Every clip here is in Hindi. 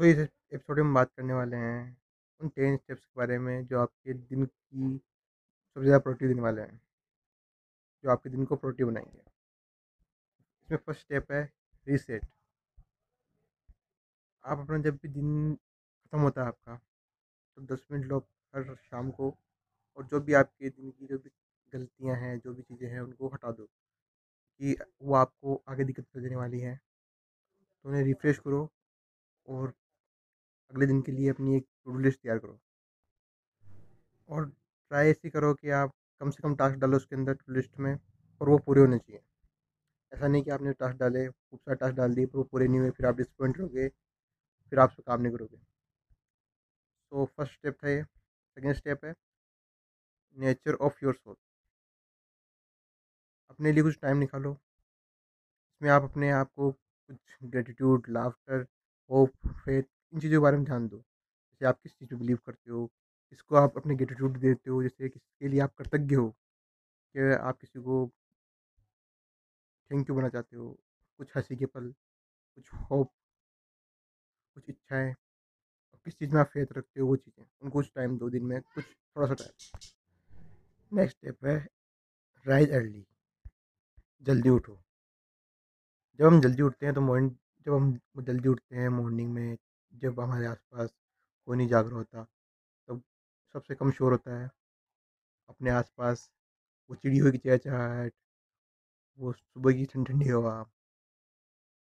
सो इस एपिसोड में बात करने वाले हैं, उन टेन स्टेप्स के बारे में जो आपके दिन की सबसे ज़्यादा प्रोटीन देने वाले हैं। जो आपके दिन को प्रोटीन बनाएँगे। इसमें फ़र्स्ट स्टेप है रीसेट आप अपना जब भी दिन ख़त्म होता है आपका तो दस मिनट लो हर शाम को और जो भी आपके दिन की जो भी गलतियाँ हैं, जो भी चीज़ें हैं, उनको हटा दो। कि वो आपको आगे दिक्कत देने वाली है। तो उन्हें रिफ़्रेश करो और अगले दिन के लिए अपनी एक टू लिस्ट तैयार करो। और ट्राई ऐसी करो कि आप कम से कम टास्क डालो उसके अंदर टू लिस्ट में और वो पूरे होने चाहिए। ऐसा नहीं कि आपने टास्क डाले, खूब सारे टास्क डाल दिए पर वो पूरे नहीं हुए, फिर आप डिसपॉइंट रहोगे, फिर आप उसका काम नहीं करोगे। तो फ़र्स्ट स्टेप था ये। सेकेंड स्टेप है नेचर ऑफ़ योर सोल अपने लिए कुछ टाइम निकालो। इसमें आप अपने आप को कुछ ग्रेटिट्यूड लाफ्टर होप फेथ इन चीज़ों के बारे में ध्यान दो। जैसे आप किस चीज़ पर बिलीव करते हो, किसको आप अपने ग्रेटिट्यूड देते हो, जैसे किसके लिए आप कृतज्ञ हो, कि आप किसी को थैंक यू बोलना चाहते हो, कुछ हँसी के पल, कुछ होप कुछ इच्छाएँ किस चीज़ में आप फेथ रखते हो, वो चीज़ें, उनको कुछ टाइम दो दिन में कुछ थोड़ा सा टाइम नेक्स्ट स्टेप है राइज अर्ली जल्दी उठो। जब हम जल्दी उठते हैं तो मॉर्निंग जब हम जल्दी उठते हैं मॉर्निंग में जब हमारे आसपास कोई नहीं जाग रहा होता, तब सबसे कम शोर होता है। अपने आसपास वो चिड़ियों की चहचहाहट, वो सुबह की ठंडी ठंडी हवा,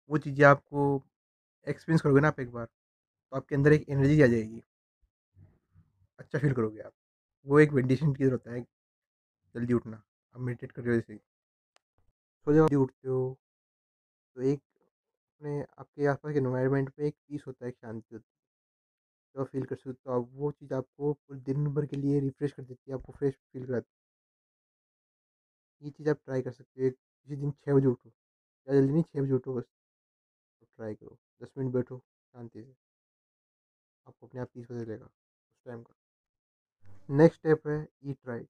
वो चीज़ें आपको एक्सपीरियंस करोगे ना आप एक बार तो आपके अंदर एक एनर्जी आ जाएगी। अच्छा फील करोगे आप। वो एक मेडिटेशन की ज़रूरत है, जल्दी उठना, आप मेडिटेट कर रहे हो जैसे सो जब जल्दी उठते हो तो एक अपने आपके आसपास के इन्वायरमेंट में एक पीस होता है, एक शांति होती है। जो फील कर सकते हो तो आप वो चीज़ आपको पूरे दिन भर के लिए रिफ्रेश कर देती है, आपको फ्रेश फील कराती है। ये चीज़ आप ट्राई कर सकते हो किसी दिन छः बजे उठो या जल्दी नहीं छः बजे उठो बस तो ट्राई करो, दस मिनट बैठो, शांति से। आपको अपने आप पीस पता चलेगा, उस टाइम का। नेक्स्ट स्टेप है ईट राइट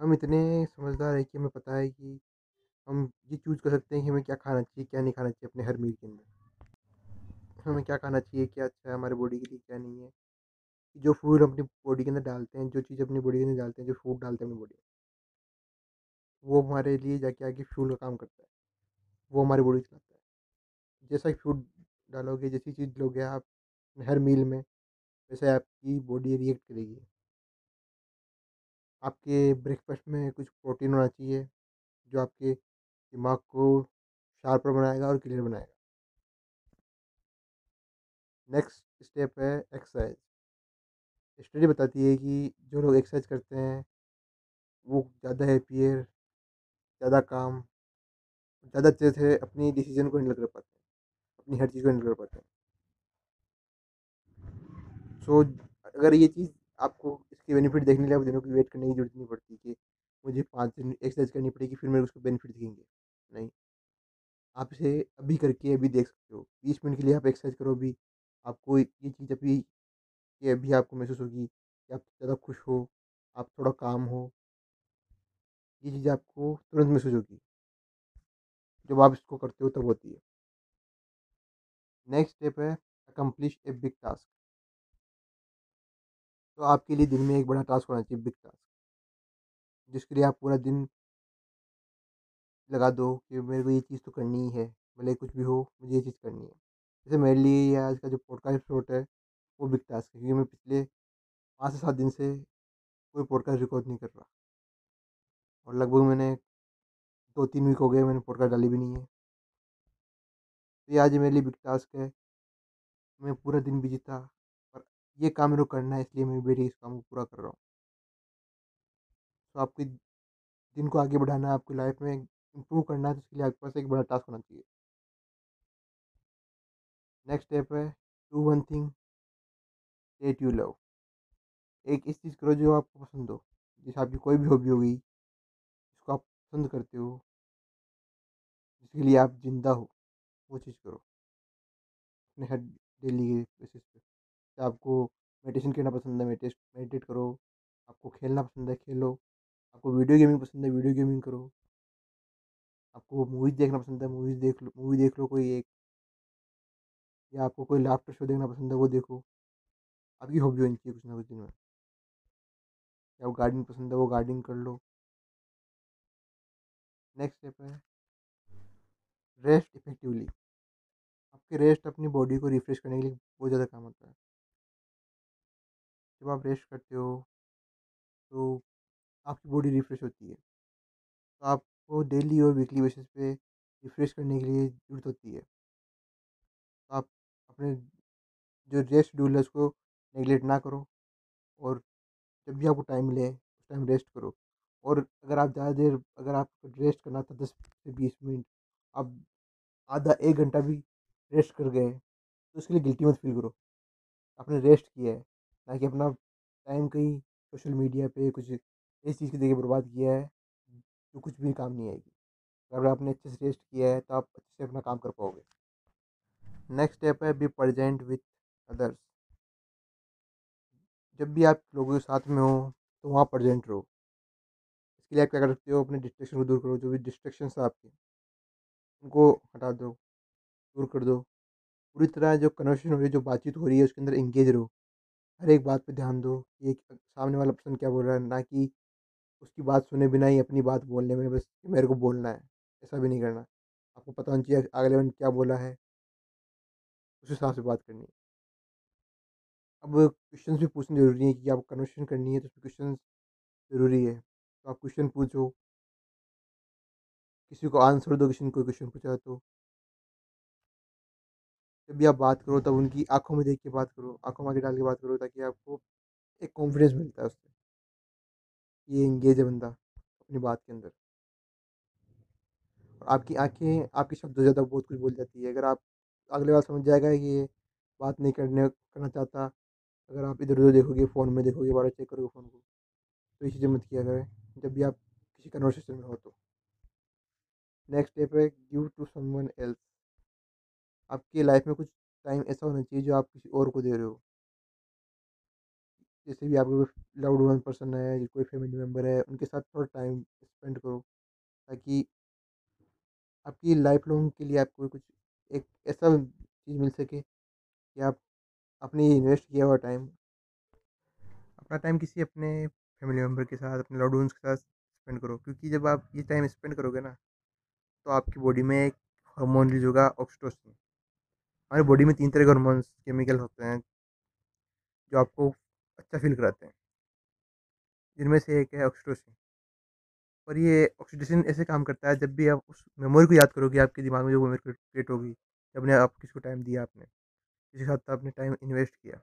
हम इतने समझदार है कि हमें पता है कि हम ये चूज़ कर सकते हैं कि हमें क्या खाना चाहिए, क्या नहीं खाना चाहिए अपने हर मील के अंदर। हमें क्या खाना चाहिए, क्या अच्छा है हमारे बॉडी के लिए, क्या नहीं है। जो फ़ूड अपनी बॉडी के अंदर डालते हैं, जो चीज़ अपनी बॉडी के अंदर डालते हैं, जो फ़ूड डालते हैं अपनी बॉडी में, वो हमारे लिए जाके आगे फ्यूल का काम करता है। वो हमारी बॉडी चलाता है। जैसा फ़ूड डालोगे, जैसी चीज़ लोगे आप हर मील में, वैसे आपकी बॉडी रिएक्ट करेगी। आपके ब्रेकफास्ट में कुछ प्रोटीन होना चाहिए, जो आपके दिमाग को शार्पर बनाएगा और क्लियर बनाएगा। नेक्स्ट स्टेप है एक्सरसाइज। स्टडी बताती है कि जो लोग एक्सरसाइज करते हैं वो ज़्यादा हैप्पियर ज़्यादा काम ज़्यादा अच्छे से अपनी डिसीज़न को हैंडल कर पाते हैं अपनी हर चीज़ को हैंडल कर पाते हैं। सो so, अगर ये चीज़ आपको इसके बेनिफिट देखने आप दिनों की वेट करने की ज़रूरत नहीं पड़ती कि मुझे पाँच दिन एक्सरसाइज करनी पड़ेगी फिर मेरे उसको बेनिफिट दिखेंगे। नहीं। आप इसे अभी करके अभी देख सकते हो। बीस मिनट के लिए आप एक्सरसाइज करो अभी। आपको ये चीज़ अभी ये अभी आपको महसूस होगी कि आप ज़्यादा खुश हो, आप थोड़ा काम हो। ये चीज़ आपको तुरंत महसूस होगी। जब आप इसको करते हो तब होती है। नेक्स्ट स्टेप है अकम्प्लिश ए बिग टास्क तो आपके लिए दिन में एक बड़ा टास्क होना चाहिए बिग टास्क जिसके लिए आप पूरा दिन लगा दो कि मेरे को ये चीज़ तो करनी ही है, भले कुछ भी हो, मुझे ये चीज़ करनी है। जैसे मेरे लिए ये आज का जो पॉडकास्ट एपिसोड है, वो बिग टास्क है, क्योंकि मैं पिछले पाँच से सात दिन से कोई पॉडकास्ट रिकॉर्ड नहीं कर रहा। और लगभग मैंने दो तीन वीक हो गए, मैंने पॉडकास्ट डाली भी नहीं है। तो ये आज मेरे लिए बिग टास्क है। मैं पूरा दिन बिज़ी था और ये काम मेरे को करना है, इसलिए मैं बैठ इस काम को पूरा कर रहा हूँ। तो आपके दिन को आगे बढ़ाना है आपकी लाइफ में इम्प्रूव करना है तो इसके लिए आपके पास एक बड़ा टास्क होना चाहिए। नेक्स्ट स्टेप है, do one thing that you love. एक इस चीज़ करो जो आपको पसंद हो, जैसे आपकी कोई भी हॉबी होगी जिसको आप पसंद करते हो, जिसके लिए आप ज़िंदा हो, वो चीज़ करो। अपने हर डेली के बेसिस पे। आपको मेडिटेशन करना पसंद है मेडिटेट मेडिटेट करो। आपको खेलना पसंद है, खेलो। आपको वीडियो गेमिंग पसंद है, वीडियो गेमिंग करो। आपको मूवीज़ देखना पसंद है, मूवीज़ देख लो, मूवी देख लो कोई एक। या आपको कोई लाफ्टर शो देखना पसंद है, वो देखो। आपकी हॉबी होनी चाहिए कुछ ना कुछ दिन में। या वो गार्डनिंग पसंद है, वो गार्डनिंग कर लो। नेक्स्ट स्टेप है रेस्ट इफेक्टिवली आपके रेस्ट अपनी बॉडी को रिफ्रेश करने के लिए बहुत ज़्यादा काम आता है। जब आप रेस्ट करते हो तो आपकी बॉडी रिफ्रेश होती है। तो आपको डेली और वीकली बेसिस पे रिफ्रेश करने के लिए ज़रूरत होती है। तो आप अपने जो रेस्ट शेड्यूल है उसको नेगलेक्ट ना करो और जब भी आपको टाइम मिले, उस टाइम रेस्ट करो। और अगर आप ज़्यादा देर, अगर आपको रेस्ट करना था दस से बीस मिनट, आप आधा एक घंटा भी रेस्ट कर गए तो उसके लिए गिल्टी मत फील करो। आपने रेस्ट किया है, ना कि अपना टाइम कहीं सोशल मीडिया पे कुछ इस चीज़ की देखिए बर्बाद किया है। जो कुछ भी काम नहीं आएगी। अगर आपने अच्छे से रेस्ट किया है तो आप अच्छे से अपना काम कर पाओगे। नेक्स्ट स्टेप है बी प्रजेंट विथ अदर्स जब भी आप लोगों के साथ में हो तो वहाँ प्रजेंट रहो। इसके लिए आप क्या कर सकते हो, अपने डिस्ट्रेक्शन को दूर करो। जो भी डिस्ट्रेक्शन है आपके, उनको हटा दो, दूर कर दो। पूरी तरह जो कन्वर्सेशन हो रही है, जो बातचीत हो रही है, उसके अंदर इंगेज रहो। हर एक बात पे ध्यान दो, कि सामने वाला पर्सन क्या बोल रहा है, ना कि उसकी बात सुने बिना ही अपनी बात बोलने में बस मेरे को बोलना है, ऐसा भी नहीं करना। आपको पता होना चाहिए अगले ने क्या बोला है। उस हिसाब से बात करनी है। अब क्वेश्चन भी पूछने ज़रूरी है कि आपको कन्वर्सेशन करनी है तो क्वेश्चन ज़रूरी है। तो आप क्वेश्चन पूछो। किसी को आंसर दो, किसी ने कोई क्वेश्चन पूछा तो। जब भी आप बात करो तब उनकी आँखों में देख के बात करो, आँखों में आगे डाल के बात करो ताकि आपको एक कॉन्फिडेंस मिलता है उससे। ये इंगेज है बंदा अपनी बात के अंदर। और आपकी आँखें, आपके शब्दों ज़्यादा बहुत कुछ बोल जाती है। अगर आप अगले बार समझ जाएगा कि ये बात नहीं करने, करना चाहता, अगर आप इधर उधर देखोगे, फ़ोन में देखोगे, बार चेक करोगे फ़ोन को तो ये चीज़ें मत किया करें, जब भी आप किसी कन्वर्सेशन में हो तो। नेक्स्ट स्टेप है गिव टू समवन एल्स आपकी लाइफ में कुछ टाइम ऐसा होना चाहिए, जो आप किसी और को दे रहे हो। जैसे भी आपको लव्ड वन पर्सन है कोई फैमिली मेंबर है, उनके साथ थोड़ा टाइम स्पेंड करो, ताकि आपकी लाइफ लॉन्ग के लिए आपको कुछ एक ऐसा चीज़ मिल सके कि आप अपनी इन्वेस्ट किया हुआ टाइम अपना टाइम किसी अपने फैमिली मेंबर के साथ, अपने लाउड वंस के साथ स्पेंड करो। क्योंकि जब आप ये टाइम स्पेंड करोगे ना तो आपकी बॉडी में एक हार्मोन रिलीज़ होगा ऑक्सीटोसिन हमारी बॉडी में तीन तरह के हार्मोन्स केमिकल होते हैं, जो आपको अच्छा फील कराते हैं। जिनमें से एक है ऑक्सीटोसिन और ये ऑक्सीटोसिन ऐसे काम करता है जब भी आप उस मेमोरी को याद करोगे आपके दिमाग में जो मेमोरी क्रिएट होगी जब ने आप किसी को टाइम दिया आपने किसी के साथ आपने टाइम इन्वेस्ट किया।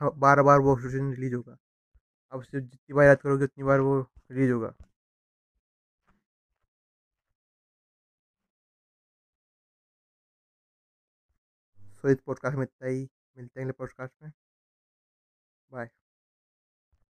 हाँ, बार बार वो ऑक्सीटोसिन रिलीज़ होगा। आप उसे जितनी बार याद करोगे उतनी बार वो रिलीज़ होगा। सो इस पॉडकास्ट में इतना ही। मिलते हैं अगले पॉडकास्ट में। Bye.